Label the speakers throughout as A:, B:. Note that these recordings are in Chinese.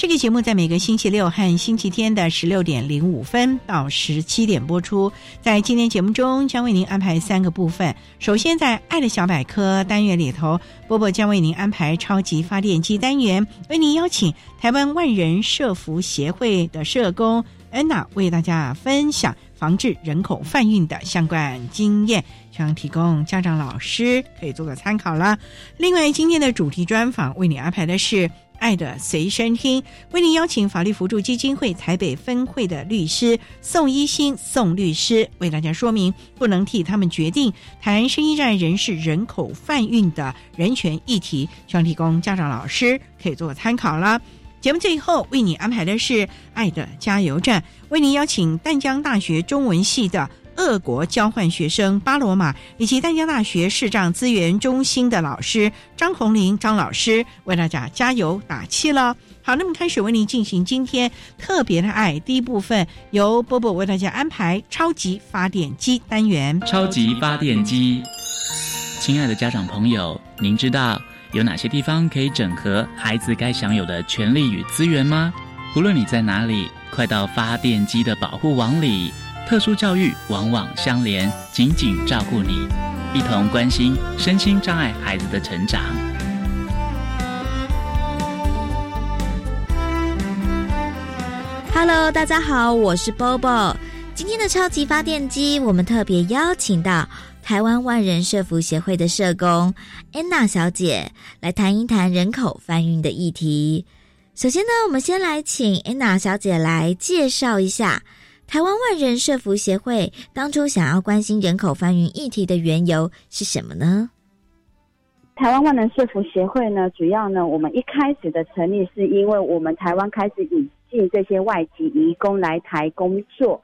A: 这个节目在每个星期六和星期天的十六点零五分到十七点播出。在今天节目中，将为您安排三个部分。首先，在“爱的小百科”单元里头，波波将为您安排超级发电机单元，为您邀请台湾万人社福协会的社工安娜为大家分享防治人口贩运的相关经验，希望提供家长、老师可以做个参考了。另外，今天的主题专访为你安排的是。爱的随身听，为您邀请法律辅助基金会台北分会的律师宋一新宋律师为大家说明不能替他们决定谈生意站人士人口贩运的人权议题，希望提供家长老师可以做参考了。节目最后为你安排的是爱的加油站，为您邀请淡江大学中文系的。俄国交换学生巴罗马以及淡江大学视障资源中心的老师张红林张老师为大家加油打气了。好，那么开始为您进行今天特别的爱第一部分，由波波为大家安排超级发电机单元。
B: 超级发电机，亲爱的家长朋友，您知道有哪些地方可以整合孩子该享有的权利与资源吗？无论你在哪里，快到发电机的保护网里。特殊教育往往相连，紧紧照顾你，一同关心身心障碍孩子的成长。
C: Hello，大家好，我是 Bobo。今天的超级发电机，我们特别邀请到台湾万人社福协会的社工安娜小姐来谈一谈人口贩运的议题。首先呢，我们先来请安娜小姐来介绍一下。台湾万人社福协会当初想要关心人口翻云议题的缘由是什么呢？
D: 台湾万人社福协会呢，主要呢，我们一开始的成立是因为我们台湾开始引进这些外籍移工来台工作，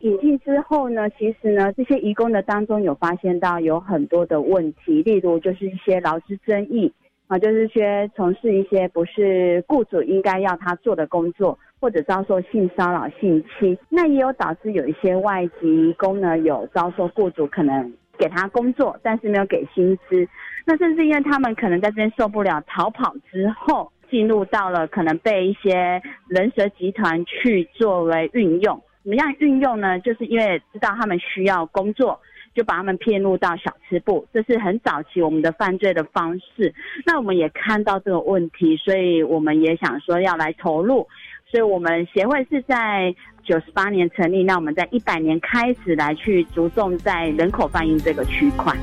D: 引进之后呢，其实呢，这些移工的当中有发现到有很多的问题，例如就是一些劳资争议啊，就是说从事一些不是雇主应该要他做的工作。或者遭受性骚扰、性侵，那也有导致有一些外籍工呢，有遭受雇主可能给他工作，但是没有给薪资。那甚至因为他们可能在这边受不了，逃跑之后，进入到了可能被一些人蛇集团去作为运用。怎么样运用呢？就是因为知道他们需要工作，就把他们骗入到小吃部。这是很早期我们的犯罪的方式。那我们也看到这个问题，所以我们也想说要来投入。所以我们协会是在九十八年成立，那我们在一百年开始来去着重在人口贩运这个区块。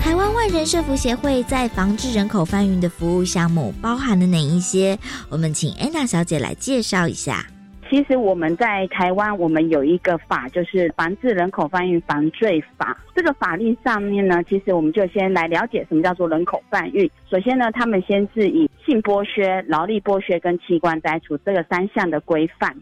C: 台湾万人社福协会在防治人口贩运的服务项目包含了哪一些？我们请安娜小姐来介绍一下。
D: 其实我们在台湾，我们有一个法，就是《防治人口贩运防罪法》。这个法律上面呢，其实我们就先来了解什么叫做人口贩运。首先呢，他们先是以性剥削、劳力剥削跟器官摘除这个三项的规范。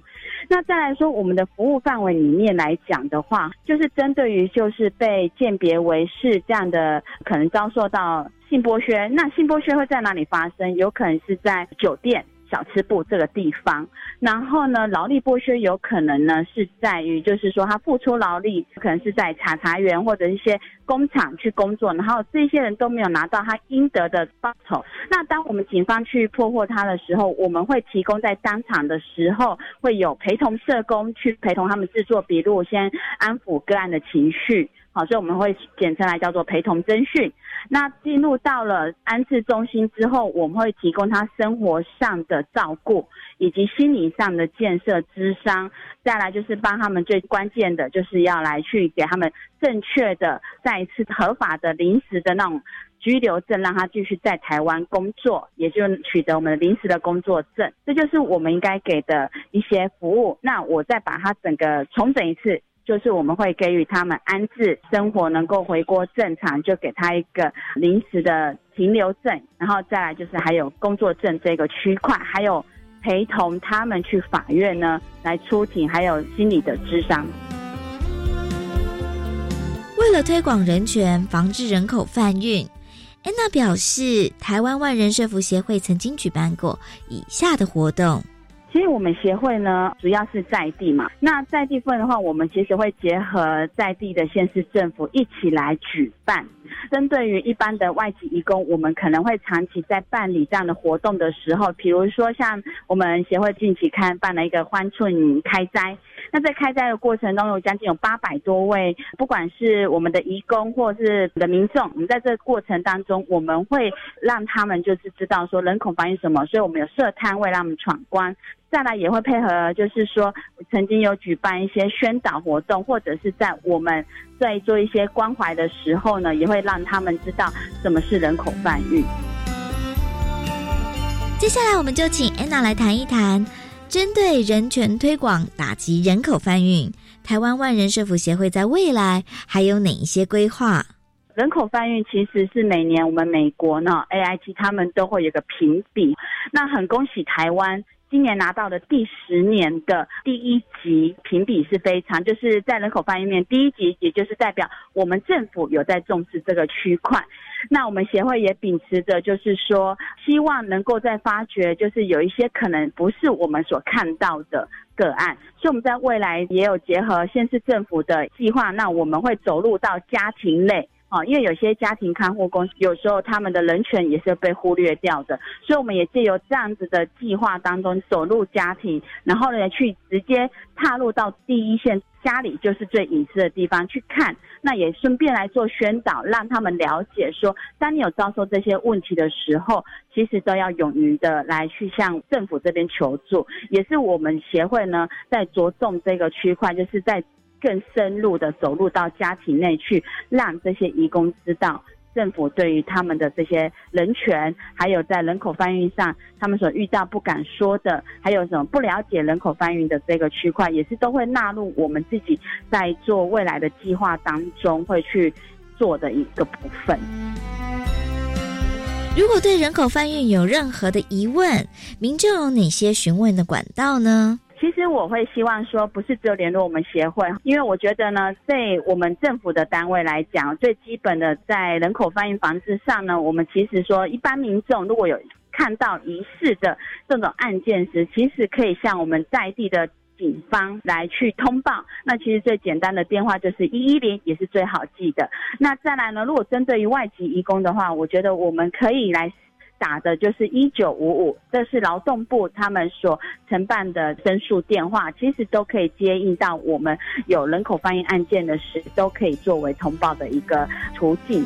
D: 那再来说，我们的服务范围里面来讲的话，就是针对于就是被鉴别为是这样的，可能遭受到性剥削。那性剥削会在哪里发生？有可能是在酒店。小吃部这个地方。然后呢，劳力剥削有可能呢是在于，就是说他付出劳力，可能是在茶茶园或者一些工厂去工作，然后这些人都没有拿到他应得的报酬。那当我们警方去破获他的时候，我们会提供在当场的时候会有陪同社工去陪同他们制作笔录，先安抚个案的情绪。好，所以我们会简称来叫做陪同侦讯。那进入到了安置中心之后，我们会提供他生活上的照顾，以及心理上的建设、智商。再来就是帮他们最关键的，就是要来去给他们正确的在、再一次合法的临时的那种居留证，让他继续在台湾工作，也就取得我们临时的工作证。这就是我们应该给的一些服务。那我再把它整个重整一次。就是我们会给予他们安置生活能够回国正常，就给他一个临时的停留证，然后再来就是还有工作证这个区块，还有陪同他们去法院呢来出庭，还有心理的智商。
C: 为了推广人权，防治人口贩运，安娜表示，台湾万人社福协会曾经举办过以下的活动。
D: 其实我们协会呢，主要是在地嘛。那在地份的话，我们其实会结合在地的县市政府一起来举办。针对于一般的外籍移工，我们可能会长期在办理这样的活动的时候，比如说像我们协会近期开办了一个欢庆开斋。那在开斋的过程中，有将近有八百多位，不管是我们的移工或是的民众，我们在这个过程当中，我们会让他们就是知道说人口反映什么，所以我们有设摊位让他们闯关。再来也会配合，就是说曾经有举办一些宣导活动，或者是在我们在做一些关怀的时候呢，也会让他们知道什么是人口贩运。
C: 接下来我们就请安娜来谈一谈。针对人权推广、打击人口贩运，台湾万人社福协会在未来还有哪一些规划？
D: 人口贩运其实是每年我们美国呢 AIT 他们都会有个评比，那很恭喜台湾。今年拿到的第十年的第一级评比是非常，就是在人口方面第一级，也就是代表我们政府有在重视这个区块。那我们协会也秉持着，就是说希望能够在发掘，就是有一些可能不是我们所看到的个案，所以我们在未来也有结合县市政府的计划，那我们会走入到家庭类。哦，因为有些家庭看护工有时候他们的人权也是被忽略掉的，所以我们也借由这样子的计划当中走入家庭，然后呢去直接踏入到第一线，家里就是最隐私的地方去看，那也顺便来做宣导，让他们了解说，当你有遭受这些问题的时候，其实都要勇于的来去向政府这边求助，也是我们协会呢在着重这个区块，就是在。更深入的走入到家庭内去，让这些义工知道政府对于他们的这些人权，还有在人口翻运上他们所遇到不敢说的，还有什么不了解人口翻运的这个区块，也是都会纳入我们自己在做未来的计划当中会去做的一个部分。
C: 如果对人口翻运有任何的疑问，民众有哪些询问的管道呢？
D: 其实我会希望说，不是只有联络我们协会，因为我觉得呢，对我们政府的单位来讲，最基本的在人口翻译防治上呢，我们其实说，一般民众如果有看到疑似的这种案件时，其实可以向我们在地的警方来去通报。那其实最简单的电话就是一一零，也是最好记的。那再来呢，如果针对于外籍移工的话，我觉得我们可以来。打的就是一九五五，这是劳动部他们所承办的申诉电话，其实都可以接应到我们有人口翻译案件的时，都可以作为通报的一个途径。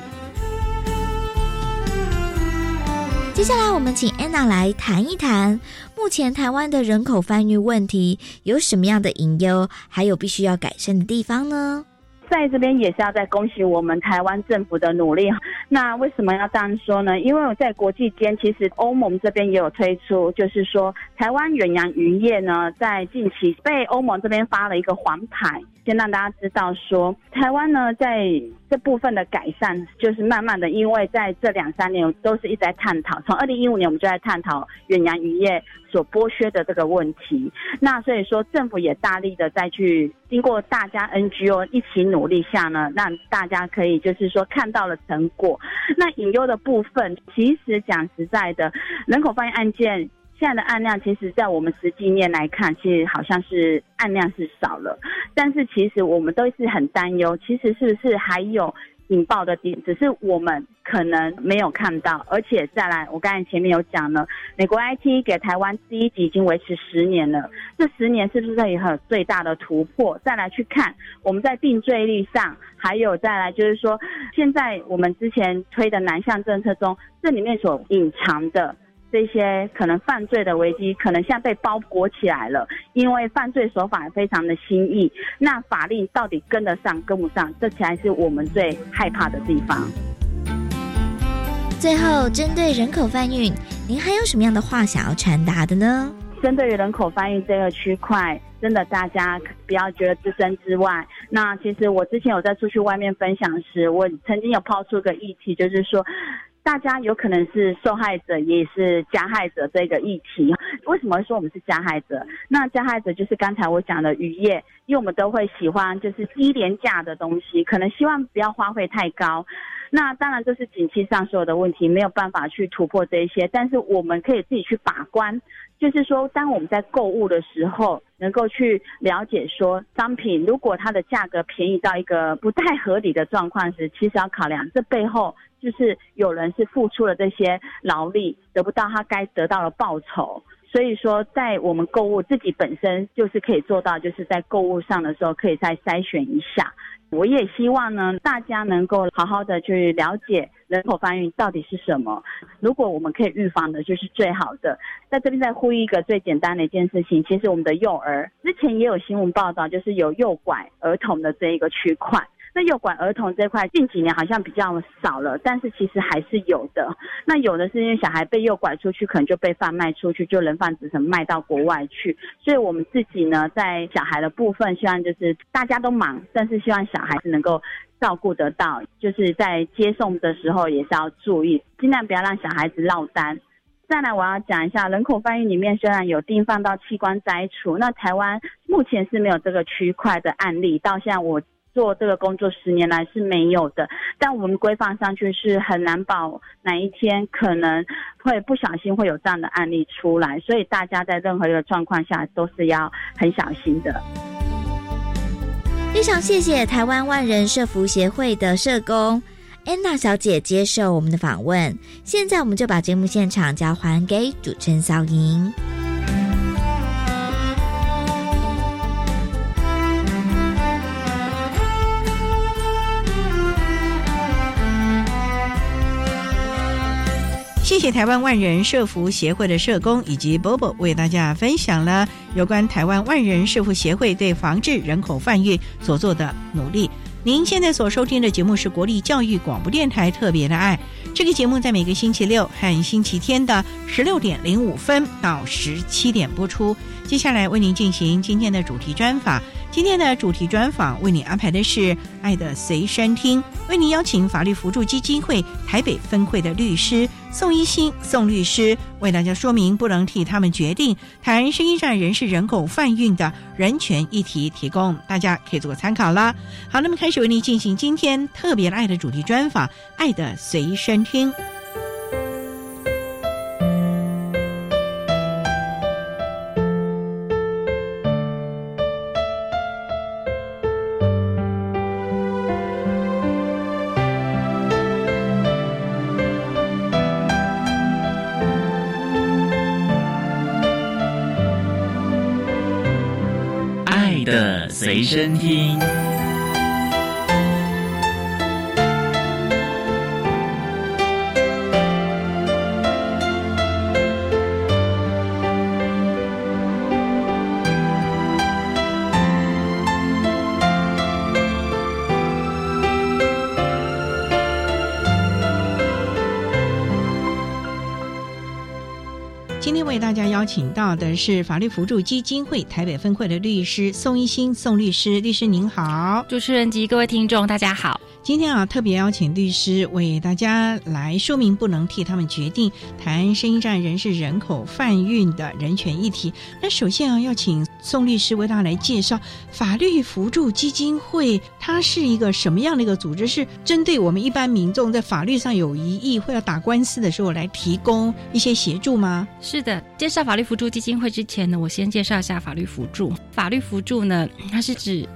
C: 接下来，我们请安娜来谈一谈，目前台湾的人口翻译问题有什么样的隐忧，还有必须要改善的地方呢？
D: 在这边也是要再恭喜我们台湾政府的努力。那为什么要这样说呢？因为我在国际间，其实欧盟这边也有推出，就是说台湾远洋渔业呢，在近期被欧盟这边发了一个黄牌，先让大家知道说，台湾呢在这部分的改善，就是慢慢的，因为在这两三年都是一直在探讨，从二零一五年我们就在探讨远洋渔业所剥削的这个问题。那所以说，政府也大力的再去经过大家 NGO 一起努力下呢，让大家可以就是说看到了成果。那隐忧的部分，其实讲实在的，人口贩运案件现在的案量，其实在我们实际面来看，其实好像是案量是少了，但是其实我们都是很担忧，其实是不是还有？引爆的点只是我们可能没有看到，而且再来，我刚才前面有讲了，美国 IT 给台湾第一级已经维持十年了，这十年是不是也有最大的突破？再来去看我们在定罪率上，还有再来就是说，现在我们之前推的南向政策中，这里面所隐藏的。这些可能犯罪的危机，可能现在被包裹起来了，因为犯罪手法非常的新意。那法令到底跟得上跟不上，这才是我们最害怕的地方。
C: 最后，针对人口贩运，您还有什么样的话想要传达的呢？
D: 针对于人口贩运这个区块，真的大家不要觉得置身之外。那其实我之前有在出去外面分享时，我曾经有抛出个议题，就是说。大家有可能是受害者，也是加害者这个议题。为什么说我们是加害者？那加害者就是刚才我讲的渔业，因为我们都会喜欢就是低廉价的东西，可能希望不要花费太高。那当然这是景气上所有的问题，没有办法去突破这一些。但是我们可以自己去把关，就是说当我们在购物的时候，能够去了解说商品如果它的价格便宜到一个不太合理的状况时，其实要考量这背后。就是有人是付出了这些劳力，得不到他该得到的报酬，所以说在我们购物自己本身就是可以做到，就是在购物上的时候可以再筛选一下。我也希望呢，大家能够好好的去了解人口贩运到底是什么。如果我们可以预防的，就是最好的。在这边再呼吁一个最简单的一件事情，其实我们的幼儿之前也有新闻报道，就是有诱拐儿童的这一个区块。那诱拐儿童这块近几年好像比较少了，但是其实还是有的。那有的是因为小孩被诱拐出去，可能就被贩卖出去，就人贩子什么卖到国外去。所以我们自己呢，在小孩的部分，希望就是大家都忙，但是希望小孩子能够照顾得到，就是在接送的时候也是要注意，尽量不要让小孩子落单。再来，我要讲一下人口贩运里面虽然有定放到器官摘除，那台湾目前是没有这个区块的案例，到现在我。做这个工作十年来是没有的，但我们规范上去是很难保哪一天可能会不小心会有这样的案例出来，所以大家在任何一个状况下都是要很小心的。
C: 非常谢谢台湾万人社服协会的社工安娜小姐接受我们的访问，现在我们就把节目现场交还给主持人小莹。
A: 谢谢台湾万人社福协会的社工以及 Bobo 为大家分享了有关台湾万人社福协会对防治人口贩运所做的努力。您现在所收听的节目是国立教育广播电台特别的爱。这个节目在每个星期六和星期天的十六点零五分到十七点播出。接下来为您进行今天的主题专访。今天的主题专访为您安排的是《爱的随身听》，为您邀请法律辅助基金会台北分会的律师宋一新宋律师为大家说明不能替他们决定谈声音上人士人口贩运的人权议题，提供大家可以做个参考啦。好，那么开始为您进行今天特别的爱的主题专访，《爱的随身听》。
B: 随身听。请到的是法律辅助基金会台北分会的律师宋一新宋律师，律师您好，
E: 主持人及各位听众大家好。
A: 今天啊，特别邀请律师为大家来说明不能替他们决定谈生意上人士人口贩运的人权议题。那首先啊，要请宋律师为大家来介绍法律辅助基金会。它是一个什么样的一个组织？是针对我们一般民众在法律上有疑义或要打官司的时候来提供一些协助吗？
E: 是的，介绍法律辅助基金会之前呢，我先介绍一下法律辅助。法律辅助呢，它是指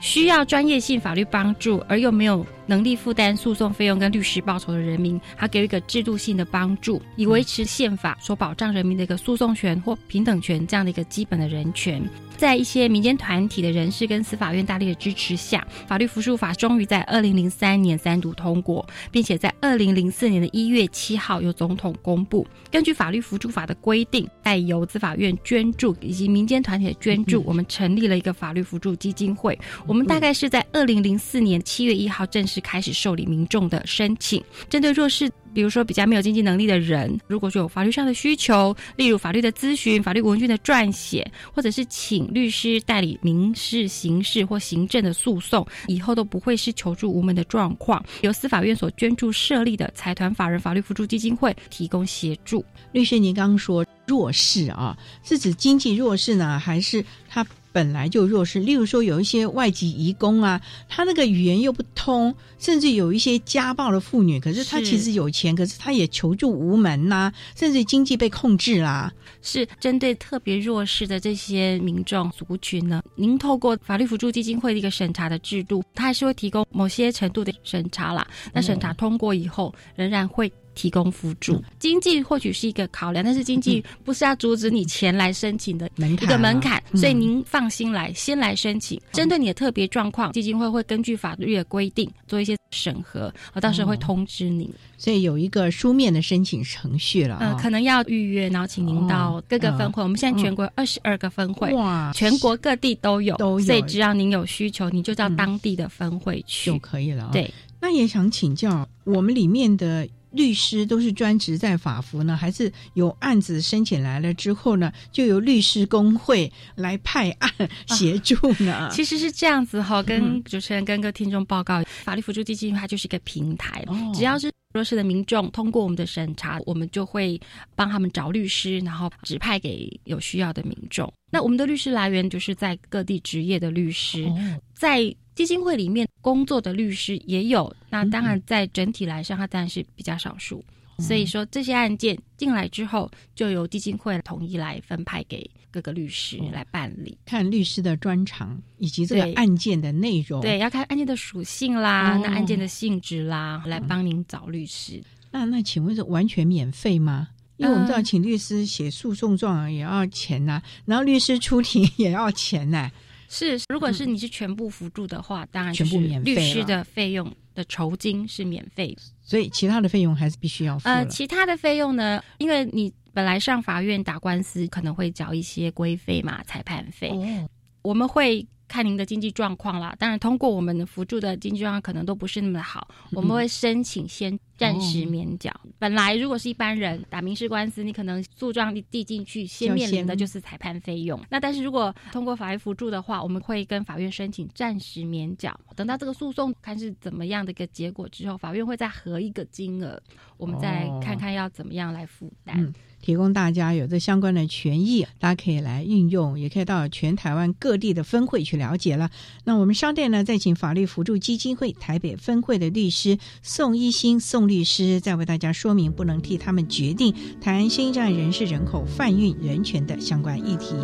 E: 需要专业性法律帮助而又没有能力负担诉讼费用跟律师报酬的人民，他给予一个制度性的帮助，以维持宪法所保障人民的一个诉讼权或平等权这样的一个基本的人权。在一些民间团体的人士跟司法院大力的支持下，法律扶助法终于在二零零三年三读通过，并且在二零零四年的一月七号由总统公布。根据法律扶助法的规定，在由司法院捐助以及民间团体的捐助，我们成立了一个法律扶助基金会。我们大概是在二零零四年七月一号正式开始受理民众的申请，针对弱势。比如说，比较没有经济能力的人，如果说有法律上的需求，例如法律的咨询、法律文件的撰写，或者是请律师代理民事、刑事或行政的诉讼，以后都不会是求助无门的状况。由司法院所捐助设立的财团法人法律辅助基金会提供协助。
A: 律师，您刚刚说弱势啊，是指经济弱势呢，还是他？本来就弱势，例如说有一些外籍移工啊，他那个语言又不通，甚至有一些家暴的妇女，可是他其实有钱，可是他也求助无门呐，甚至经济被控制啦。
E: 是针对特别弱势的这些民众族群呢，您透过法律辅助基金会的一个审查的制度，它还是会提供某些程度的审查啦。那审查通过以后，仍然会。提供辅助，经济或许是一个考量，但是经济不是要阻止你前来申请的一个门槛，所以您放心来，先来申请。针对你的特别状况，基金会会根据法律的规定做一些审核，我到时候会通知您。
A: 所以有一个书面的申请程序了，
E: 嗯，可能要预约，然后请您到各个分会。我们现在全国二十二个分会，哇，全国各地都有，都有。所以只要您有需求，你就到当地的分会去
A: 就可以了。
E: 对，
A: 那也想请教我们里面的。律师都是专职在法服呢，还是有案子申请来了之后呢，就由律师工会来派案 协助呢？
E: 其实是这样子哈，跟主持人跟各听众报告，法律辅助基金它就是一个平台，只要是弱势的民众通过我们的审查，我们就会帮他们找律师，然后指派给有需要的民众。那我们的律师来源就是在各地职业的律师，在。基金会里面工作的律师也有，那当然在整体来上，它当然是比较少数。所以说这些案件进来之后，就由基金会统一来分派给各个律师来办理。
A: 看律师的专长以及这个案件的内容，
E: 对，要看案件的属性啦，那案件的性质啦，来帮您找律师。
A: 那那请问是完全免费吗？因为我们知道请律师写诉讼状也要钱呐，然后律师出庭也要钱呐。
E: 是，如果是你是全部辅助的话，当然
A: 全部免
E: 费。律师的费用的酬金是免费，
A: 所以其他的费用还是必须要付。呃，
E: 其他的费用呢？因为你本来上法院打官司可能会缴一些规费嘛，裁判费。哦，我们会。看您的经济状况啦，当然通过我们的辅助的经济状况可能都不是那么好，我们会申请先暂时免缴。本来如果是一般人打民事官司，你可能诉状递进去，先面临的就是裁判费用。那但是如果通过法律辅助的话，我们会跟法院申请暂时免缴，等到这个诉讼看是怎么样的一个结果之后，法院会再核一个金额，我们再看看要怎么样来负担。
A: 提供大家有这相关的权益，大家可以来运用，也可以到全台湾各地的分会去了解了。那我们商店呢，再请法律辅助基金会台北分会的律师宋一新宋律师，再为大家说明不能替他们决定台湾新站人士人口贩运人权的相关议题。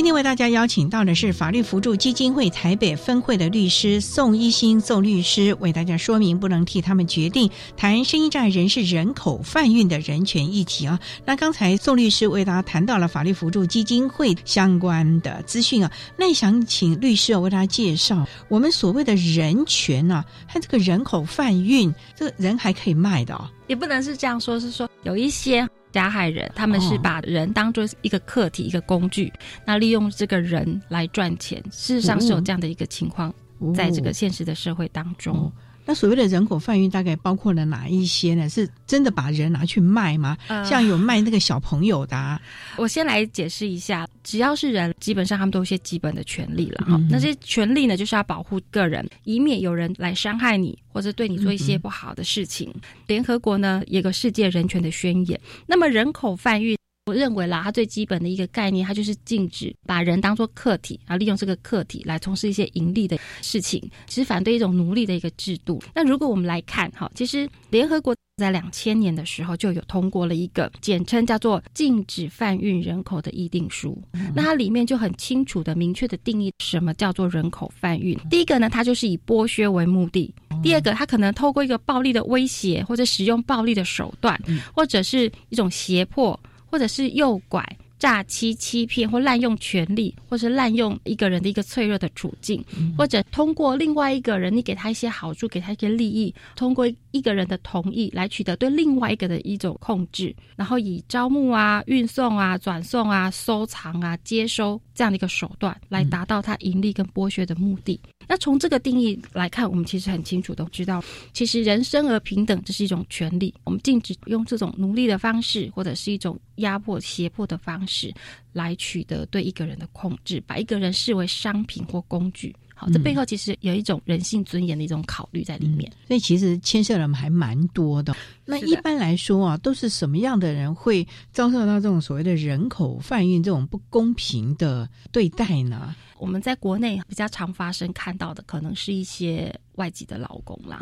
A: 今天为大家邀请到的是法律扶助基金会台北分会的律师宋一新宋律师，为大家说明不能替他们决定谈声音障碍人士人口贩运的人权议题啊。那刚才宋律师为大家谈到了法律扶助基金会相关的资讯啊，那想请律师为大家介绍我们所谓的人权啊和这个人口贩运，这个人还可以卖的哦。
E: 也不能是这样说，是说有一些。加害人，他们是把人当做一个客体、一个工具，那利用这个人来赚钱。事实上是有这样的一个情况，在这个现实的社会当中。
A: 那所谓的人口贩运大概包括了哪一些呢？是真的把人拿去卖吗？像有卖那个小朋友的。
E: 我先来解释一下，只要是人，基本上他们都有一些基本的权利了哈。那些权利呢，就是要保护个人，以免有人来伤害你或者对你做一些不好的事情。联合国呢有个世界人权的宣言。那么人口贩运。我认为啦，它最基本的一个概念，它就是禁止把人当做客体，然后利用这个客体来从事一些盈利的事情，其实反对一种奴隶的一个制度。那如果我们来看哈，其实联合国在两千年的时候就有通过了一个简称叫做《禁止贩运人口的议定书》，那它里面就很清楚的、明确的定义什么叫做人口贩运。第一个呢，它就是以剥削为目的；第二个，它可能透过一个暴力的威胁，或者使用暴力的手段，或者是一种胁迫。或者是诱拐、诈欺、欺骗或滥用权力，或是滥用一个人的一个脆弱的处境，或者通过另外一个人，你给他一些好处，给他一些利益，通过一个人的同意来取得对另外一个的一种控制，然后以招募啊、运送啊、转送啊、收藏啊、接收这样的一个手段来达到他盈利跟剥削的目的。那从这个定义来看，我们其实很清楚都知道，其实人生而平等这是一种权利。我们禁止用这种奴隶的方式，或者是一种压迫、胁迫的方式来取得对一个人的控制，把一个人视为商品或工具。好，这背后其实有一种人性尊严的一种考虑在里面。
A: 所以其实牵涉人还蛮多的。那一般来说啊，都是什么样的人会遭受到这种所谓的人口贩运这种不公平的对待呢？
E: 我们在国内比较常发生看到的，可能是一些外籍的劳工啦。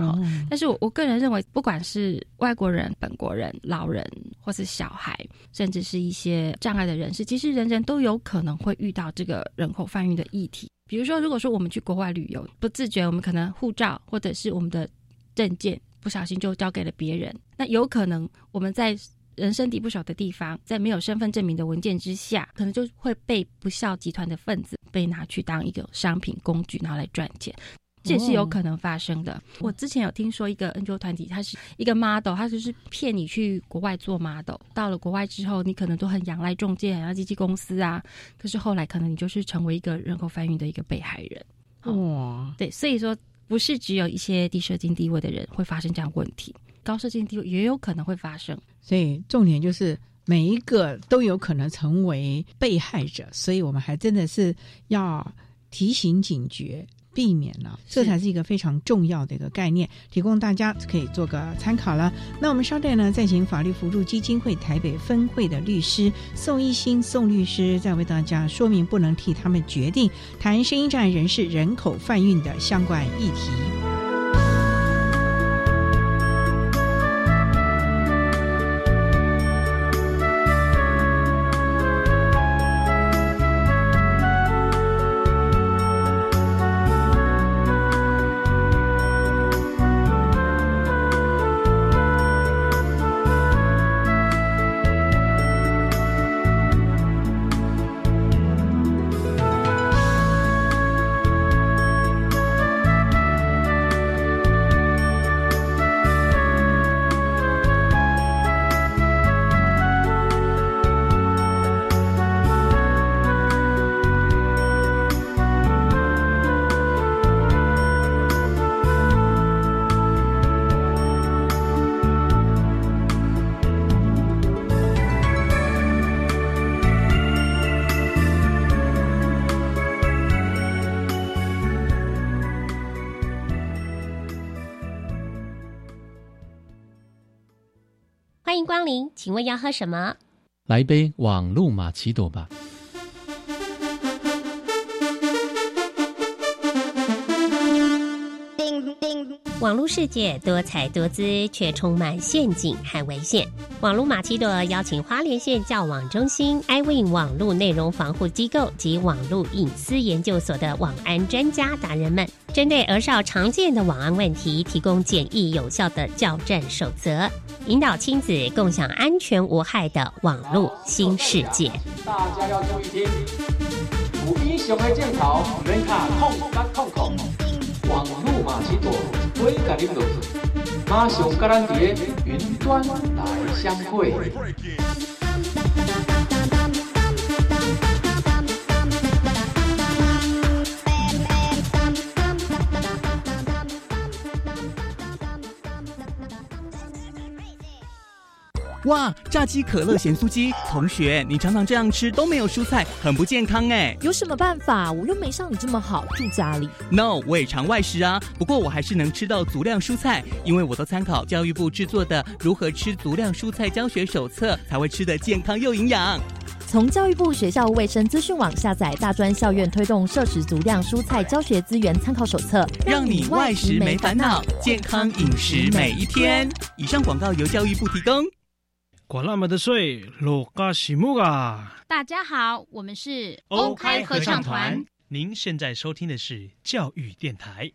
E: 但是我我个人认为，不管是外国人、本国人、老人，或是小孩，甚至是一些障碍的人士，其实人人都有可能会遇到这个人口贩运的议题。比如说，如果说我们去国外旅游，不自觉，我们可能护照或者是我们的证件不小心就交给了别人，那有可能我们在。人生地不熟的地方，在没有身份证明的文件之下，可能就会被不孝集团的分子被拿去当一个商品工具，拿来赚钱，这也是有可能发生的。我之前有听说一个 NGO 团体，它是一个 model，它就是骗你去国外做 model，到了国外之后，你可能都很仰赖中介、仰赖经纪公司啊，可是后来可能你就是成为一个人口贩运的一个被害人。哇，对，所以说不是只有一些低社经地位的人会发生这样问题。高社经地位也有可能会发生，
A: 所以重点就是每一个都有可能成为被害者，所以我们还真的是要提醒警觉。避免了，这才是一个非常重要的一个概念，提供大家可以做个参考了。那我们稍待呢，再请法律辅助基金会台北分会的律师宋一新宋律师，再为大家说明不能替他们决定谈声音障碍人士人口贩运的相关议题。
F: 光临请问要喝什么？
G: 来杯网路玛奇朵吧。
F: 网络世界多彩多姿，却充满陷阱和危险。网络马奇朵邀请花莲县教网中心、iWin 网络内容防护机构及网络隐私研究所的网安专家达人们，针对儿少常见的网安问题，提供简易有效的教战守则，引导亲子共享安全无害的网络新世界。
H: 大家要注意听，有英雄的镜头，免卡空甲空空，网络马奇朵。会甲你落去，马上甲咱伫个云端来相会。
I: 哇，炸鸡可乐咸酥鸡，同学，你常常这样吃都没有蔬菜，很不健康哎。
J: 有什么办法？我又没像你这么好，住家里。
I: No，我也常外食啊，不过我还是能吃到足量蔬菜，因为我都参考教育部制作的《如何吃足量蔬菜教学手册》，才会吃得健康又营养。
J: 从教育部学校卫生资讯网下载大专校院推动摄食足量蔬菜教学资源参考手册，
I: 让你外食没烦恼，健康饮食每一天。以上广告由教育部提供。
K: 管那么的水，落嘎西木啊！
L: 大家好，我们是
K: 欧开合唱团。您现在收听的是教育电台。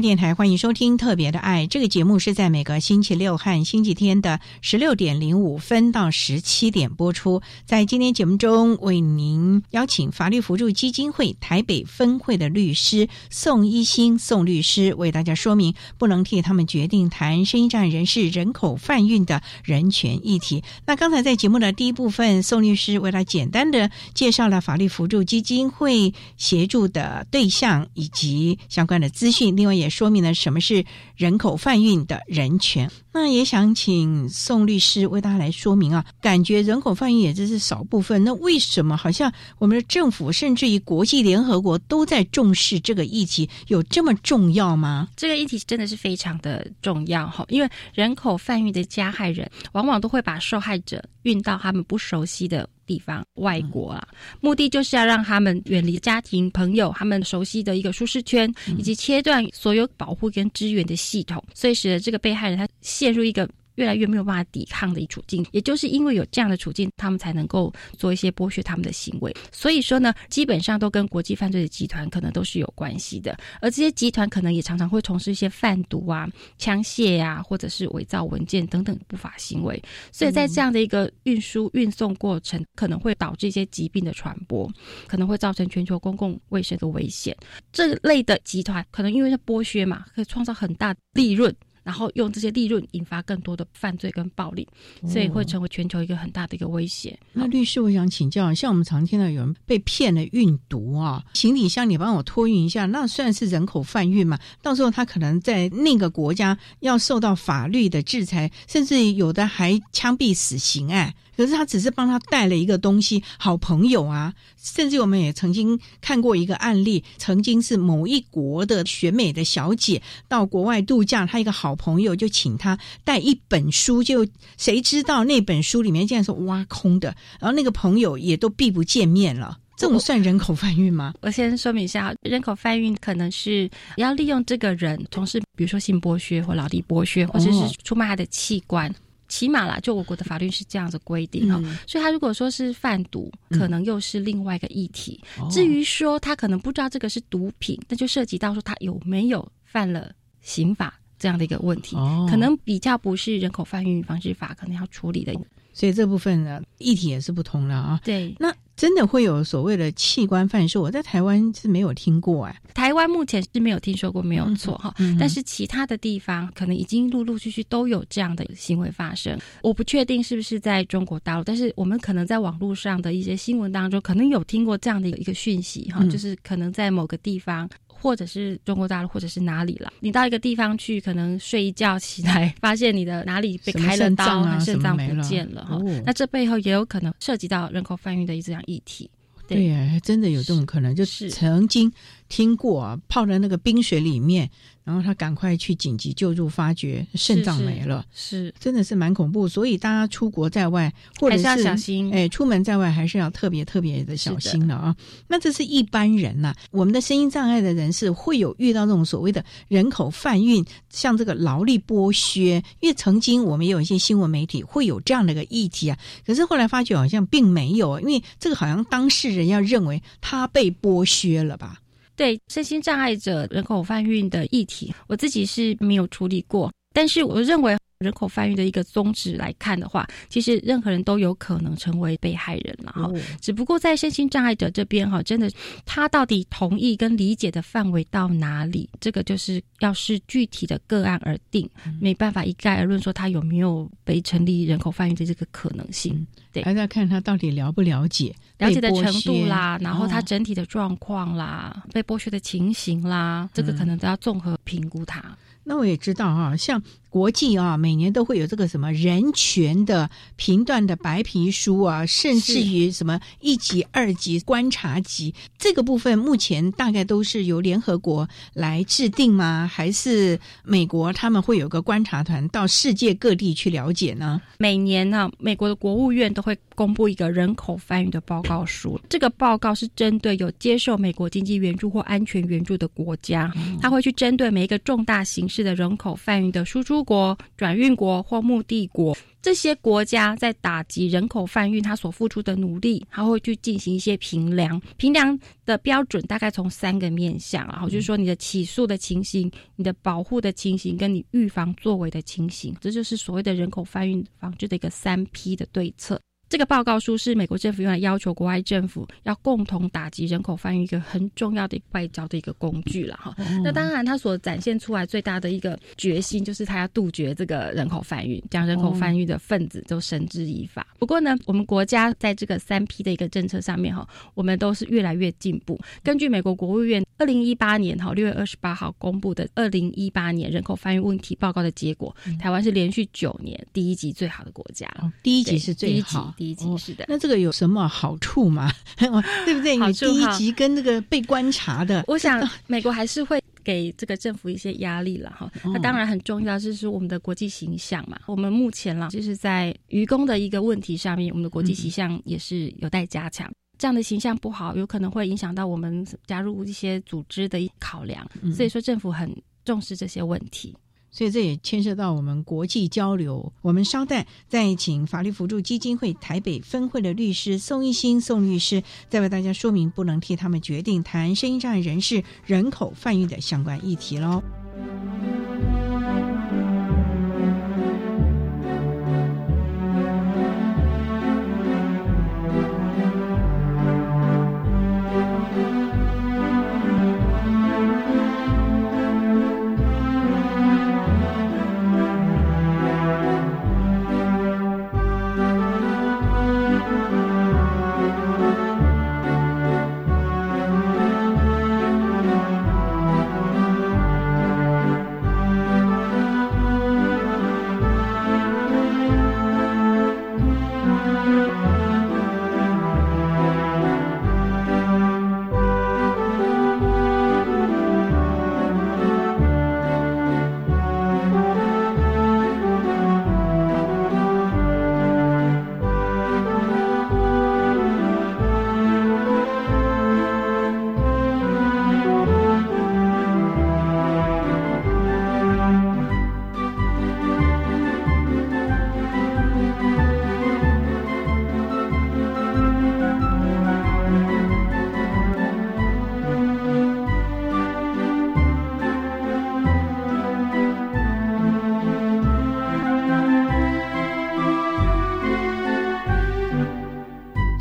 A: 电台欢迎收听《特别的爱》这个节目，是在每个星期六和星期天的十六点零五分到十七点播出。在今天节目中，为您邀请法律辅助基金会台北分会的律师宋一新宋律师，为大家说明不能替他们决定谈生意障碍人士人口贩运的人权议题。那刚才在节目的第一部分，宋律师为他简单的介绍了法律辅助基金会协助的对象以及相关的资讯，另外也。说明了什么是人口贩运的人权。那也想请宋律师为大家来说明啊。感觉人口贩运也只是少部分，那为什么好像我们的政府甚至于国际联合国都在重视这个议题？有这么重要吗？
E: 这个议题真的是非常的重要哈，因为人口贩运的加害人往往都会把受害者运到他们不熟悉的。地方外国啊，目的就是要让他们远离家庭、朋友，他们熟悉的一个舒适圈，以及切断所有保护跟支援的系统，所以使得这个被害人他陷入一个。越来越没有办法抵抗的一处境，也就是因为有这样的处境，他们才能够做一些剥削他们的行为。所以说呢，基本上都跟国际犯罪的集团可能都是有关系的，而这些集团可能也常常会从事一些贩毒啊、枪械呀，或者是伪造文件等等不法行为。所以在这样的一个运输运送过程，可能会导致一些疾病的传播，可能会造成全球公共卫生的危险。这类的集团可能因为是剥削嘛，可以创造很大利润。然后用这些利润引发更多的犯罪跟暴力，所以会成为全球一个很大的一个威胁。
A: 那律师，我想请教，像我们常听到有人被骗了运毒啊，行李箱你帮我托运一下，那算是人口贩运嘛？到时候他可能在那个国家要受到法律的制裁，甚至有的还枪毙死刑哎。可是他只是帮他带了一个东西，好朋友啊，甚至我们也曾经看过一个案例，曾经是某一国的选美的小姐到国外度假，她一个好朋友就请她带一本书，就谁知道那本书里面竟然是挖空的，然后那个朋友也都避不见面了，这种算人口贩运吗？
E: 我先说明一下，人口贩运可能是要利用这个人从事，比如说性剥削或劳力剥削，或者是出卖他的器官。起码啦，就我国的法律是这样子规定哈，所以他如果说是贩毒，可能又是另外一个议题。至于说他可能不知道这个是毒品，那就涉及到说他有没有犯了刑法这样的一个问题，可能比较不是人口贩运防治法可能要处理的。
A: 所以这部分呢，议题也是不同了啊。
E: 对，
A: 那真的会有所谓的器官贩售，我在台湾是没有听过哎。
E: 台湾目前是没有听说过，没有错哈。
A: 嗯
E: 但是其他的地方可能已经陆陆续续都有这样的行为发生。我不确定是不是在中国大陆，但是我们可能在网络上的一些新闻当中，可能有听过这样的一个讯息哈，
A: 嗯
E: 就是可能在某个地方。或者是中国大陆，或者是哪里了？你到一个地方去，可能睡一觉起来，发现你的哪里被开了刀，
A: 肾脏啊
E: 肾脏不见了哈。
A: 哦
E: 那这背后也有可能涉及到人口贩运的这样议题。
A: 对呀，还真的有这种可能，就是曾经听过啊，泡在那个冰水里面，然后他赶快去紧急救助，发觉肾脏没了，
E: 是
A: 真的是蛮恐怖。所以大家出国在外，或者
E: 还是要小心
A: 哎，出门在外还是要特别特别的小心了啊。那这是一般人呐、我们的身心障碍的人士会有遇到这种所谓的人口贩运，像这个劳力剥削，因为曾经我们也有一些新闻媒体会有这样的一个议题啊，可是后来发觉好像并没有，因为这个好像当事人要认为他被剥削了吧。
E: 对身心障碍者人口贩运的议题，我自己是没有处理过，但是我认为人口贩运的一个宗旨来看的话，其实任何人都有可能成为被害人了哈。只不过在身心障碍者这边哈，真的他到底同意跟理解的范围到哪里，这个就是要是具体的个案而定，没办法一概而论说他有没有被成立人口贩运的这个可能性。对，
A: 还在看他到底了不了解
E: 了解的程度啦，然后他
A: 哦
E: 整体的状况啦，被剥削的情形啦，这个可能都要综合评估他。
A: 那我也知道啊，像国际啊，每年都会有这个什么人权的评断的白皮书啊，甚至于什么一级、二级观察级这个部分，目前大概都是由联合国来制定吗？还是美国他们会有个观察团到世界各地去了解呢？
E: 每年呢、美国的国务院都会公布一个人口贩运的报告书。这个报告是针对有接受美国经济援助或安全援助的国家，他会去针对每一个重大形式的人口贩运的输出国、转运国或目的国。这些国家在打击人口贩运，他所付出的努力，他会去进行一些评量。评量的标准大概从三个面向，然后就是说你的起诉的情形、你的保护的情形，跟你预防作为的情形，这就是所谓的人口贩运防治的一个三 P 的对策。这个报告书是美国政府用来要求国外政府要共同打击人口贩运一个很重要的外交的一个工具了哈。那当然，它所展现出来最大的一个决心，就是它要杜绝这个人口贩运，将人口贩运的分子都绳之以法。不过呢，我们国家在这个三 P 的一个政策上面哈，我们都是越来越进步。根据美国国务院二零一八年哈六月二十八号公布的二零一八年人口贩运问题报告的结果，台湾是连续九年第一级最好的国家。
A: 第一
E: 级
A: 是最好，
E: 第一集，是的。
A: 那这个有什么好处吗？对不对？
E: 好
A: 你第一集跟那个被观察的，
E: 我想美国还是会给这个政府一些压力了哈。
A: 哦
E: 那当然很重要，就是我们的国际形象嘛。我们目前啦，就是在愚公的一个问题上面，我们的国际形象也是有待加强。这样的形象不好，有可能会影响到我们加入一些组织的考量。
A: 嗯
E: 所以说，政府很重视这些问题。
A: 所以这也牵涉到我们国际交流。我们稍待再请法律辅助基金会台北分会的律师宋一新宋律师，再为大家说明不能替他们决定谈声音障碍人士人口贩运的相关议题喽。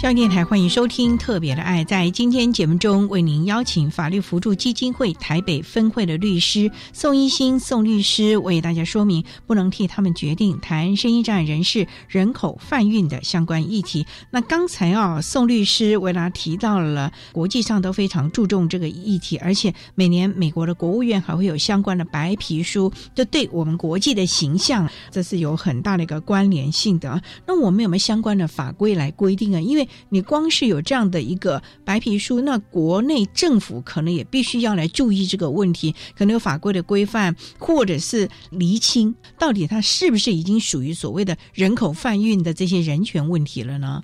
A: 教育电台欢迎收听《特别的爱》。在今天节目中，为您邀请法律扶助基金会台北分会的律师宋一新宋律师为大家说明不能替他们决定谈声音障碍人士人口贩运的相关议题。那刚才啊，宋律师为大家提到了国际上都非常注重这个议题，而且每年美国的国务院还会有相关的白皮书，这对我们国际的形象，这是有很大的一个关联性的。那我们有没有相关的法规来规定啊？因为你光是有这样的一个白皮书，那国内政府可能也必须要来注意这个问题，可能有法规的规范，或者是厘清到底它是不是已经属于所谓的人口贩运的这些人权问题了呢？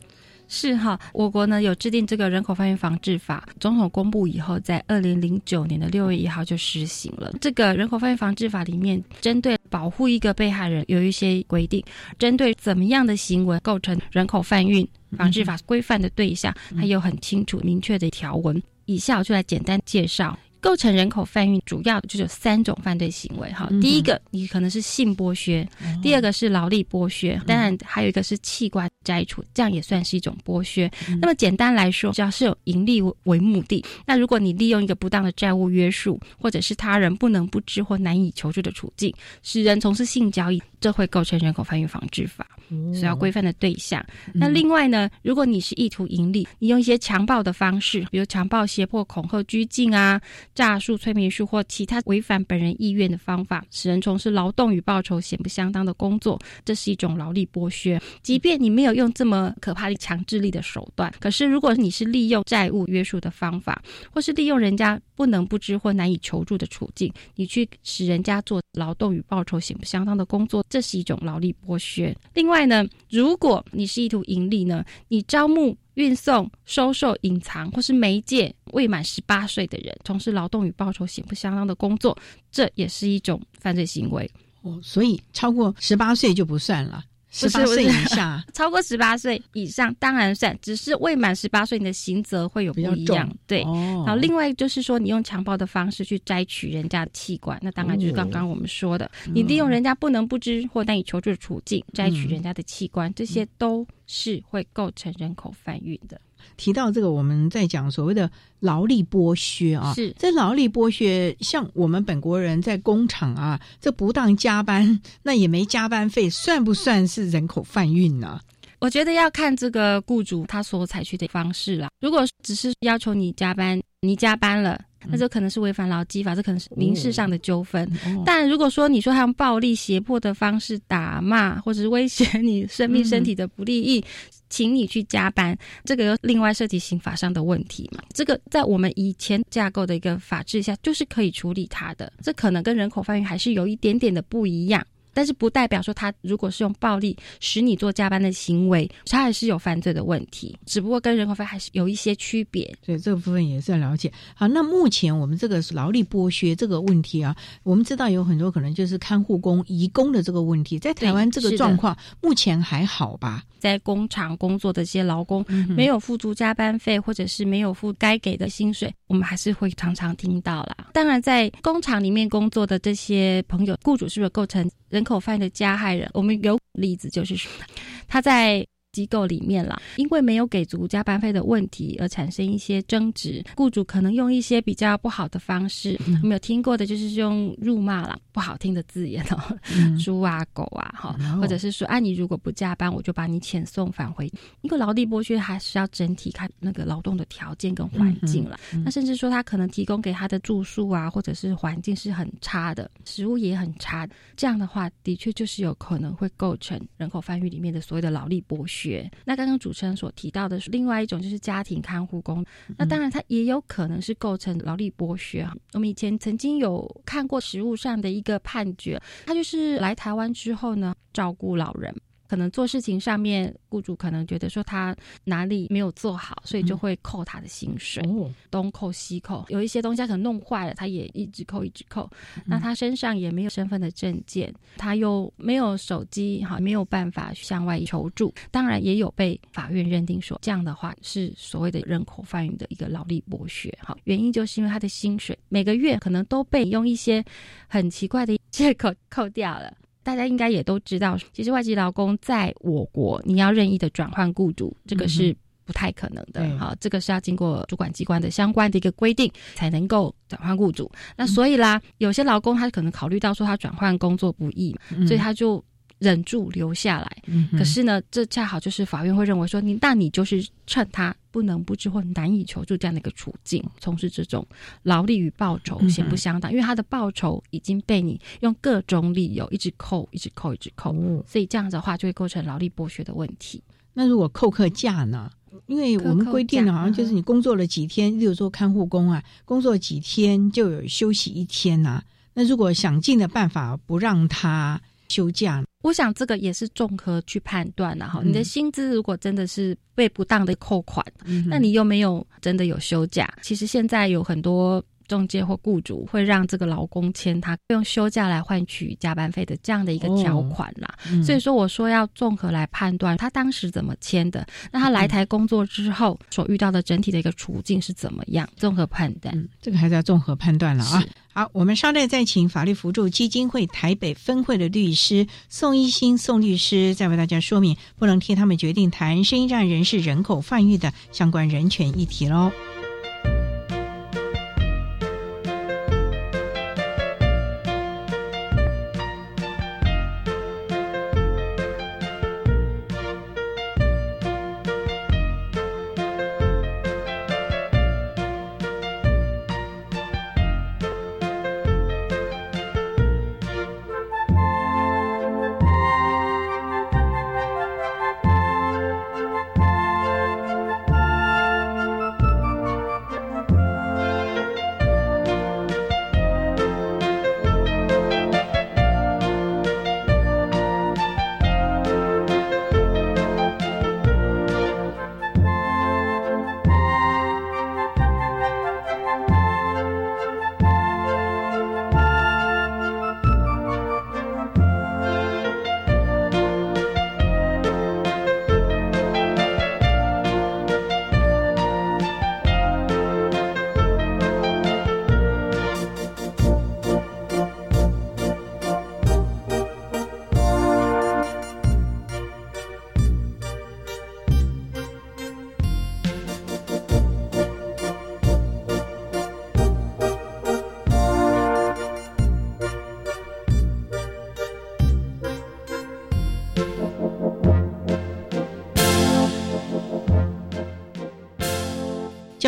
E: 是哈，我国呢有制定这个人口贩运防治法，总统公布以后，在二零零九年的六月一号就施行了。这个人口贩运防治法里面，针对保护一个被害人有一些规定，针对怎么样的行为构成人口贩运防治法规范的对象，它有很清楚明确的条文。以下我就来简单介绍。构成人口贩运主要就是有三种犯罪行为哈，第一个你可能是性剥削，第二个是劳力剥削，当然还有一个是器官摘除，这样也算是一种剥削。那么简单来说，只要是有盈利为目的，那如果你利用一个不当的债务约束，或者是他人不能不知或难以求助的处境，使人从事性交易，这会构成人口贩运防治法所要规范的对象。那另外呢，如果你是意图盈利，你用一些强暴的方式，比如强暴、胁迫、恐吓、拘禁啊。诈术、催眠术或其他违反本人意愿的方法，使人从事劳动与报酬显不相当的工作，这是一种劳力剥削。即便你没有用这么可怕的强制力的手段，可是如果你是利用债务约束的方法，或是利用人家不能不知或难以求助的处境，你去使人家做劳动与报酬显不相当的工作，这是一种劳力剥削。另外呢，如果你是意图盈利呢，你招募。运送、收受、隐藏或是媒介未满十八岁的人从事劳动与报酬显不相当的工作，这也是一种犯罪行为。
A: 哦，所以超过十八岁就不算了。十八岁以下，
E: 超过十八岁以上当然算，只是未满十八岁，你的刑责会有不一样。对，然后另外就是说，你用强暴的方式去摘取人家的器官，那当然就是刚刚我们说的，你利用人家不能不知或难以求助的处境摘取人家的器官，这些都是会构成人口贩运的。
A: 提到这个，我们在讲所谓的劳力剥削啊，
E: 是
A: 这劳力剥削，像我们本国人在工厂啊，这不当加班，那也没加班费，算不算是人口贩运呢？
E: 我觉得要看这个雇主他所采取的方式啦。如果只是要求你加班，你加班了。那这可能是违反劳基法，这可能是民事上的纠纷。但如果说你说他用暴力胁迫的方式打骂，或者是威胁你生命身体的不利益，请你去加班，这个又另外涉及刑法上的问题嘛？这个在我们以前架构的一个法制下，就是可以处理它的。这可能跟人口贩运还是有一点点的不一样。但是不代表说他如果是用暴力使你做加班的行为，他还是有犯罪的问题，只不过跟人口费还是有一些区别。
A: 所以这个部分也是要了解。好，那目前我们这个劳力剥削这个问题啊，我们知道有很多可能就是看护工、移工的这个问题，在台湾这个状况目前还好吧？
E: 在工厂工作的这些劳工没有付足加班费，或者是没有付该给的薪水，我们还是会常常听到啦。当然，在工厂里面工作的这些朋友，雇主是不是构成人口贩的加害人？我们有例子，就是说他在。机构里面啦，因为没有给足加班费的问题而产生一些争执，雇主可能用一些比较不好的方式，没有听过的就是用辱骂啦，不好听的字眼哦，猪啊狗啊哈，或者是说啊你如果不加班，我就把你遣送返回。一个劳力剥削还是要整体看那个劳动的条件跟环境了。那甚至说他可能提供给他的住宿啊，或者是环境是很差的，食物也很差，这样的话的确就是有可能会构成人口贩运里面的所谓的劳力剥削。学那刚刚主持人所提到的是另外一种，就是家庭看护工。那当然，它也有可能是构成劳力剥削。我们以前曾经有看过实务上的一个判决，他就是来台湾之后呢，照顾老人。可能做事情上面，雇主可能觉得说他哪里没有做好，所以就会扣他的薪水，东扣西扣。有一些东西他可能弄坏了，他也一直扣一直扣。那他身上也没有身份的证件，他又没有手机，哈，没有办法向外求助。当然也有被法院认定说，这样的话是所谓的人口贩运的一个劳力剥削。哈，原因就是因为他的薪水每个月可能都被用一些很奇怪的借口扣掉了。大家应该也都知道，其实外籍劳工在我国，你要任意的转换雇主，这个是不太可能的
A: 对。
E: 好，这个是要经过主管机关的相关的一个规定才能够转换雇主。那所以啦，有些劳工他可能考虑到说他转换工作不易，
A: 嗯
E: 所以他就忍住留下来。
A: 嗯
E: 可是呢，这恰好就是法院会认为说你，那你就是趁他不能不知或难以求助这样的一个处境，从事这种劳力与报酬显不相当，因为他的报酬已经被你用各种理由一直扣、一直扣、一直扣，
A: 哦
E: 所以这样子的话就会构成劳力剥削的问题。
A: 那如果扣课假呢？因为我们规定的好像就是你工作了几天，例如说看护工啊，工作几天就有休息一天呐、那如果想尽的办法不让他休假，
E: 我想这个也是综合去判断了哈。
A: 嗯
E: 你的薪资如果真的是被不当的扣款，
A: 嗯
E: 那你又没有真的有休假，其实现在有很多。中介或雇主会让这个劳工签他用休假来换取加班费的这样的一个条款啦，
A: 嗯
E: 所以说我说要综合来判断他当时怎么签的，那他来台工作之后所遇到的整体的一个处境是怎么样，综合判断。
A: 嗯，这个还是要综合判断了啊。好，我们稍待再请法律辅助基金会台北分会的律师宋一新宋律师，再为大家说明不能替他们决定谈生意障人士人口贩运的相关人权议题喽。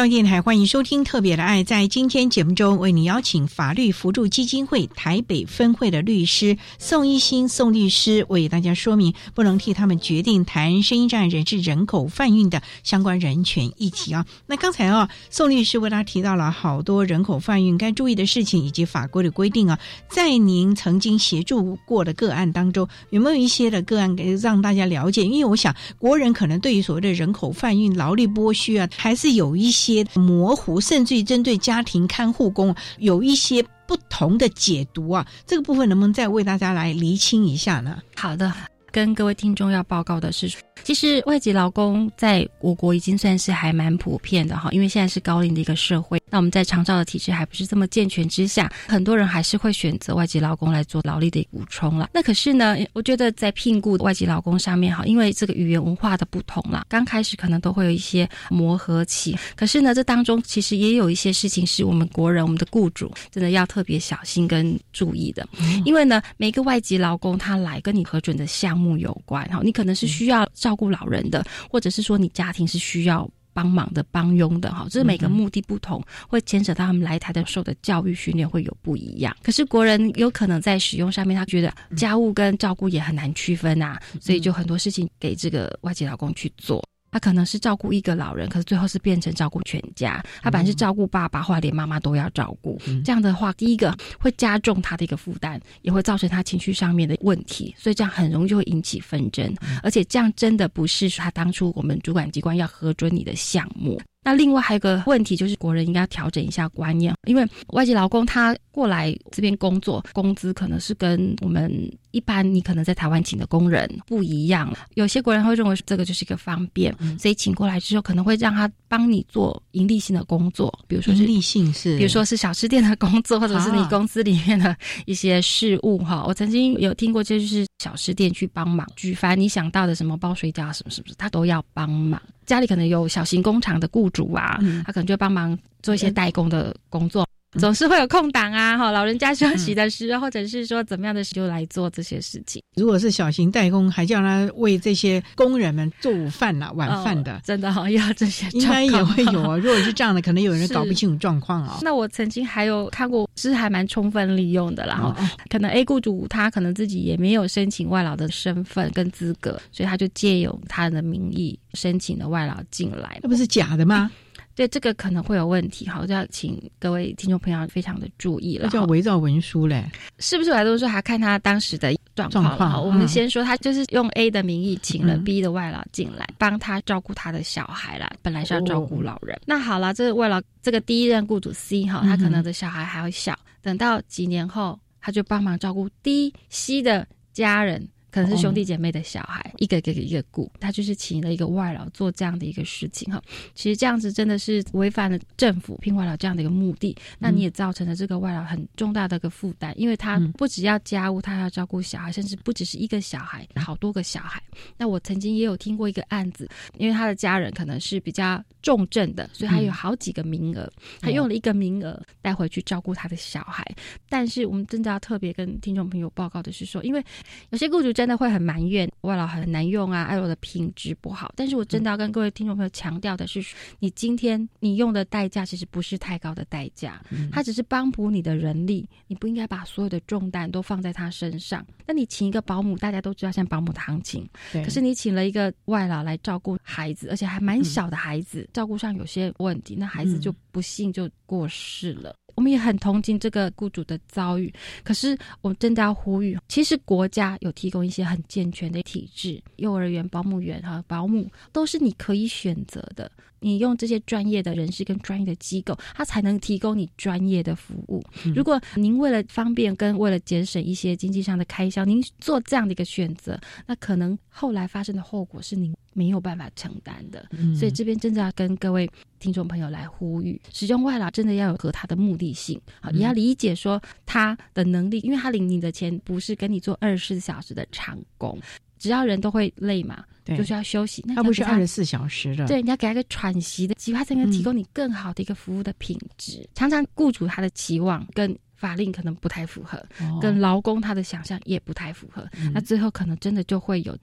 A: 教电台欢迎收听《特别的爱》。在今天节目中，为你邀请法律扶助基金会台北分会的律师宋一新宋律师，为大家说明不能替他们决定谈声音障碍人士 人口贩运的相关人权议题啊。那刚才啊，宋律师为大家提到了好多人口贩运该注意的事情以及法规的规定啊。在您曾经协助过的个案当中，有没有一些的个案给让大家了解？因为我想国人可能对于所谓的人口贩运、劳力剥削啊，还是有一些。模糊，甚至于针对家庭看护工有一些不同的解读啊，这个部分能不能再为大家来厘清一下呢？
E: 好的，跟各位听众要报告的是，其实外籍劳工在我国已经算是还蛮普遍的哈，因为现在是高龄的一个社会，那我们在长照的体制还不是这么健全之下，很多人还是会选择外籍劳工来做劳力的补充了。那可是呢，我觉得在聘雇外籍劳工上面哈，因为这个语言文化的不同啦，刚开始可能都会有一些磨合期。可是呢，这当中其实也有一些事情是我们国人、我们的雇主真的要特别小心跟注意的，因为呢，每个外籍劳工他来跟你核准的项目有关哈，你可能是需要照顾老人的，或者是说你家庭是需要。帮忙的、帮佣的，哈，这是每个目的不同，会牵扯到他们来台的受的教育训练会有不一样。可是国人有可能在使用上面，他觉得家务跟照顾也很难区分啊，所以就很多事情给这个外籍劳工去做。他可能是照顾一个老人，可是最后是变成照顾全家。他本来是照顾爸爸，后来连妈妈都要照顾。这样的话，第一个会加重他的一个负担，也会造成他情绪上面的问题，所以这样很容易就会引起纷争。而且这样真的不是他当初我们主管机关要核准你的项目。那另外还有个问题就是，国人应该要调整一下观念，因为外籍劳工他过来这边工作，工资可能是跟我们一般你可能在台湾请的工人不一样。有些国人会认为这个就是一个方便，所以请过来之后可能会让他帮你做盈利性的工作，比如说是
A: 盈利性是，
E: 比如说是小吃店的工作，或者是你公司里面的一些事务哈。我曾经有听过，就是小吃店去帮忙，举凡你想到的什么包水饺什么什么，他都要帮忙。家里可能有小型工厂的雇主啊，他可能就帮忙做一些代工的工作。总是会有空档啊，哈，老人家休息的时候，或者是说怎么样的时候来做这些事情。
A: 如果是小型代工，还叫他为这些工人们做午饭呐、晚饭的，
E: 真的哈，要这些
A: 应该也会有啊。如果是这样的，可能有人搞不清楚状况啊。
E: 那我曾经还有看过，是还蛮充分利用的啦。哈，可能 A 雇主他可能自己也没有申请外劳的身份跟资格，所以他就借用他的名义申请了外劳进来，
A: 那不是假的吗？
E: 对这个可能会有问题，好，就要请各位听众朋友非常的注意了。
A: 那叫伪造文书嘞，
E: 是不是？我来都说还看他当时的状况。好，我们先说，他就是用 A 的名义请了 B 的外劳进来，帮他照顾他的小孩啦。本来是要照顾老人。那好了，这个外劳这个第一任雇主 C 哈，他可能的小孩还要小，等到几年后，他就帮忙照顾 D、C 的家人。可能是兄弟姐妹的小孩，一个一个一个雇，他就是请了一个外劳做这样的一个事情哈。其实这样子真的是违反了政府聘外劳这样的一个目的，那你也造成了这个外劳很重大的一个负担，因为他不只要家务，他还要照顾小孩，甚至不只是一个小孩，好多个小孩。那我曾经也有听过一个案子，因为他的家人可能是比较重症的，所以他有好几个名额，他用了一个名额带回去照顾他的小孩。但是我们真的要特别跟听众朋友报告的是说，因为有些雇主真的会很埋怨外劳很难用啊，外劳的品质不好。但是我真的要跟各位听众朋友强调的是，你今天你用的代价其实不是太高的代价，它只是帮补你的人力，你不应该把所有的重担都放在他身上。那你请一个保姆，大家都知道现在保姆的行情，可是你请了一个外劳来照顾孩子，而且还蛮小的孩子，照顾上有些问题，那孩子就不幸就过世了。我们也很同情这个雇主的遭遇，可是我们真的要呼吁，其实国家有提供一些很健全的体制，幼儿园、保姆员和，保姆都是你可以选择的。你用这些专业的人士跟专业的机构，他才能提供你专业的服务。如果您为了方便跟为了节省一些经济上的开销，您做这样的一个选择，那可能后来发生的后果是您没有办法承担的。所以这边真的要跟各位听众朋友来呼吁，使用外劳真的要有和他的目的性，好，也要理解说他的能力，因为他领你的钱不是跟你做二十四小时的长工。只要人都会累嘛，就是要休息。那
A: 他不是二十四小时的，
E: 对，你要给他一个喘息的机会，才能提供你更好的一个服务的品质。常常雇主他的期望跟法令可能不太符合，跟劳工他的想象也不太符合，那最后可能真的就会有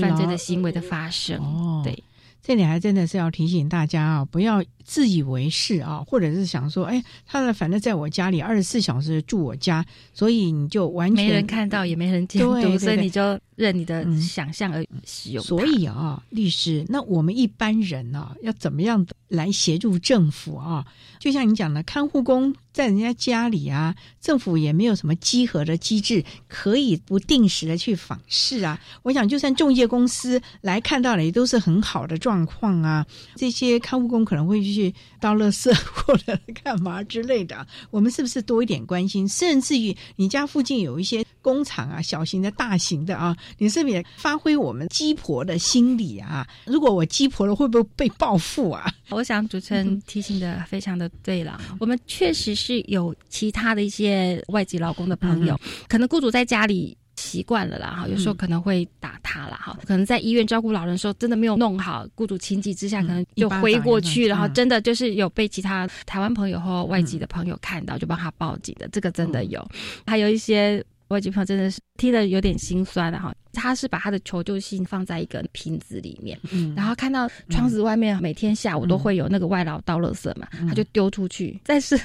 E: 犯罪的行为的发生。对，
A: 这里还真的是要提醒大家啊，不要。自以为是啊，或者是想说，哎，他的反正在我家里二十四小时住我家，所以你就完全
E: 没人看到，也没人监督，所以你就任你的想象而使用。
A: 所以啊，律师，那我们一般人呢，要怎么样来协助政府啊？就像你讲的，看护工在人家家里啊，政府也没有什么稽核的机制，可以不定时的去访视啊。我想，就算中介公司来看到了，也都是很好的状况啊。这些看护工可能会去。去倒垃圾或者干嘛之类的，我们是不是多一点关心？甚至于你家附近有一些工厂啊，小型的、大型的啊，你是不是也发挥我们鸡婆的心理啊？如果我鸡婆了，会不会被报复啊？
E: 我想主持人提醒的非常的对了，我们确实是有其他的一些外籍劳工的朋友，可能雇主在家里。习惯了啦，哈，有时候可能会打他啦，哈，可能在医院照顾老人的时候，真的没有弄好，雇主情急之下，可能就挥过去，然后真的就是有被其他台湾朋友或外籍的朋友看到，就帮他报警的，这个真的有，还有一些。外籍朋友真的是听得有点心酸的哈，他是把他的求救信放在一个瓶子里面，然后看到窗子外面每天下午都会有那个外劳倒垃圾嘛，他就丢出去。但是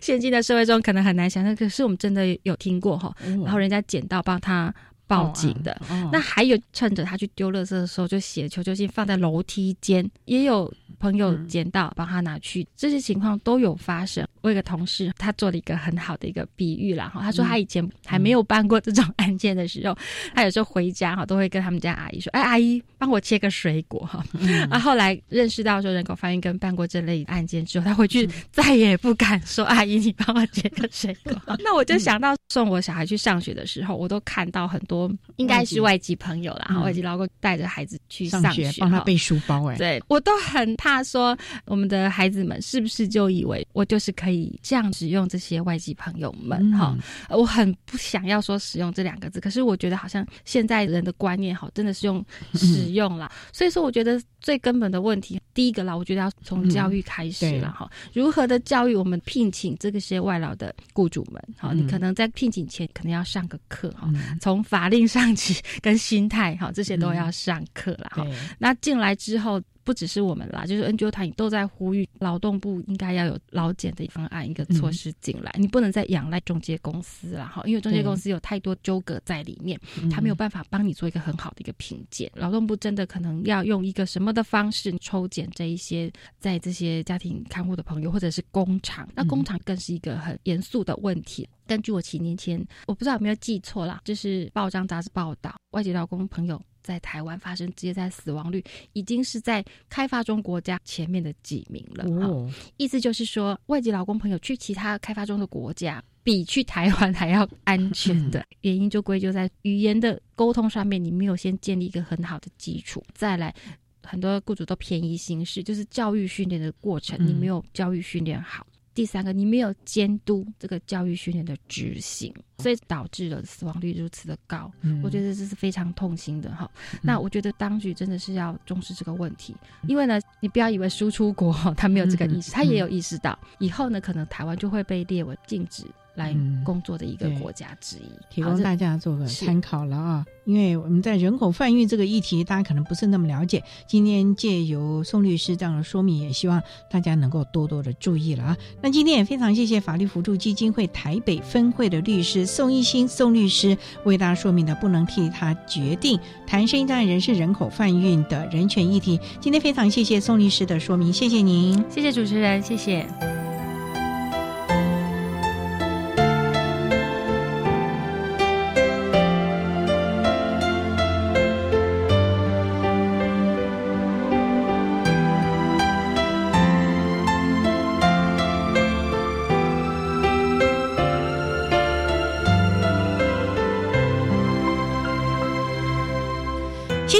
E: 现今的社会中可能很难想象，可是我们真的有听过哈，然后人家捡到帮他报警的。那还有趁着他去丢垃圾的时候，就写求救信放在楼梯间，也有。朋友捡到，帮他拿去，这些情况都有发生。我有个同事，他做了一个很好的一个比喻啦，哈，他说他以前还没有办过这种 案件的时候，他有时候回家哈，都会跟他们家阿姨说：“哎，阿姨，帮我切个水果哈。” 啊，后来认识到说人口贩运跟办过这类案件之后，他回去再也不敢说：“阿姨，你帮我切个水果。”那我就想到送我小孩去上学的时候，我都看到很多应该是外籍朋友啦，外籍老公带着孩子去上学，
A: 帮他背书包。哎，
E: 对我都很怕。说：“我们的孩子们是不是就以为我就是可以以这样使用这些外籍朋友们哈。我很不想要说使用这两个字，可是我觉得好像现在人的观念哈，真的是用 使用啦。所以说，我觉得最根本的问题，第一个啦，我觉得要从教育开始了哈。如何的教育我们聘请这些外劳的雇主们？好，你可能在聘请前可能要上个课哈，从法令上起 跟心态哈，这些都要上课了哈。那进来之后。不只是我们啦，就是 NGO 团都在呼吁劳动部应该要有劳检的方案，一个措施进来。你不能再仰赖中介公司了哈，因为中介公司有太多纠葛在里面，他没有办法帮你做一个很好的一个评鉴。劳动部真的可能要用一个什么的方式抽检这一些在这些家庭看护的朋友，或者是工厂。那工厂更是一个很严肃的问题。根据我几年前，我不知道有没有记错啦，就是报章杂志报道，外籍劳工朋友。在台湾发生职业灾死亡率已经是在开发中国家前面的几名了。哦，意思就是说，外籍劳工朋友去其他开发中的国家，比去台湾还要安全的 原因，就归咎在语言的沟通上面，你没有先建立一个很好的基础。再来，很多雇主都便宜行事，就是教育训练的过程，你没有教育训练好。第三个，你没有监督这个教育训练的执行，所以导致了死亡率如此的高。我觉得这是非常痛心的哈。那我觉得当局真的是要重视这个问题，因为呢，你不要以为输出国他没有这个意识，他也有意识到，以后呢，可能台湾就会被列为禁止。来工作的一个国家之一，
A: 提供大家做个参考了啊！因为我们在人口贩运这个议题，大家可能不是那么了解。今天借由宋律师这样的说明，也希望大家能够多多的注意了啊！那今天也非常谢谢法律辅助基金会台北分会的律师宋一新宋律师为大家说明的，不能替他决定谈生意障碍人士人口贩运的人权议题。今天非常谢谢宋律师的说明，谢谢您，
E: 谢谢主持人，谢谢。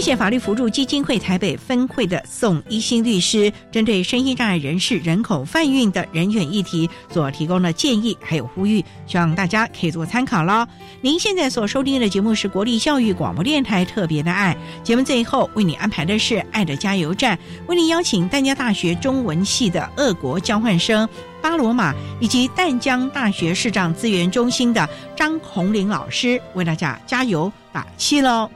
A: 谢法律辅助基金会台北分会的宋一新律师，针对身心障碍人士人口贩运的人员议题所提供的建议还有呼吁，希望大家可以做参考喽。您现在所收听的节目是国立教育广播电台特别的爱节目，最后为你安排的是爱的加油站，为您邀请淡江大学中文系的俄国交换生巴罗马以及淡江大学视障资源中心的张红玲老师为大家加油打气喽。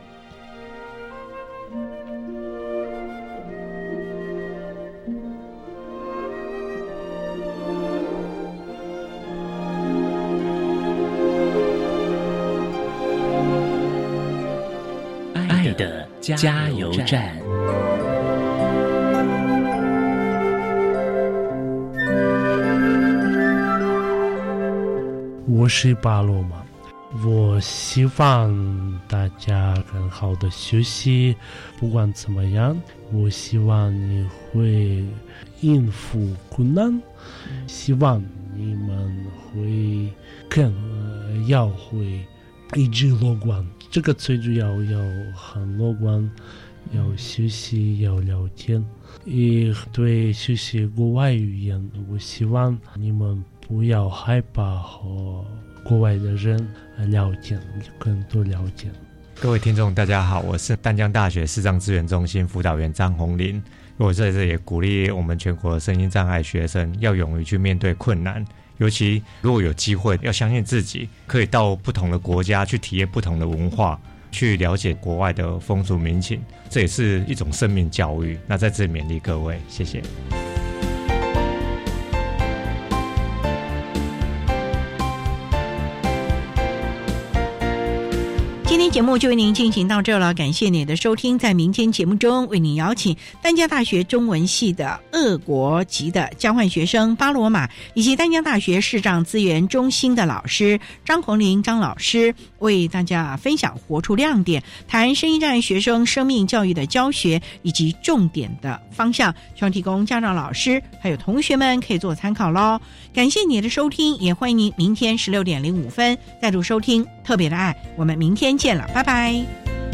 B: 加油站。
M: 我是巴罗马，我希望大家很好的学习。不管怎么样，我希望你会应付困难，希望你们会更要会一直乐观。这个最主要要很乐观，要学习，要聊天，也对学习国外语言。我希望你们不要害怕和国外的人聊天，更多了解。
N: 各位听众，大家好，我是淡江大学视障资源中心辅导员张红林。我在这里鼓励我们全国声音障碍学生要勇于去面对困难。尤其如果有机会，要相信自己，可以到不同的国家去体验不同的文化，去了解国外的风俗民情，这也是一种生命教育。那在这里勉励各位，谢谢。
A: 节目就为您进行到这了，感谢您的收听。在明天节目中，为您邀请丹江大学中文系的俄国籍的交换学生巴罗马，以及丹江大学视障资源中心的老师张红林张老师，为大家分享活出亮点，谈深一站学生生命教育的教学以及重点的方向，希望提供家长、老师还有同学们可以做参考喽。感谢你的收听，也欢迎您明天十六点零五分再度收听特别的爱。我们明天见了，拜拜。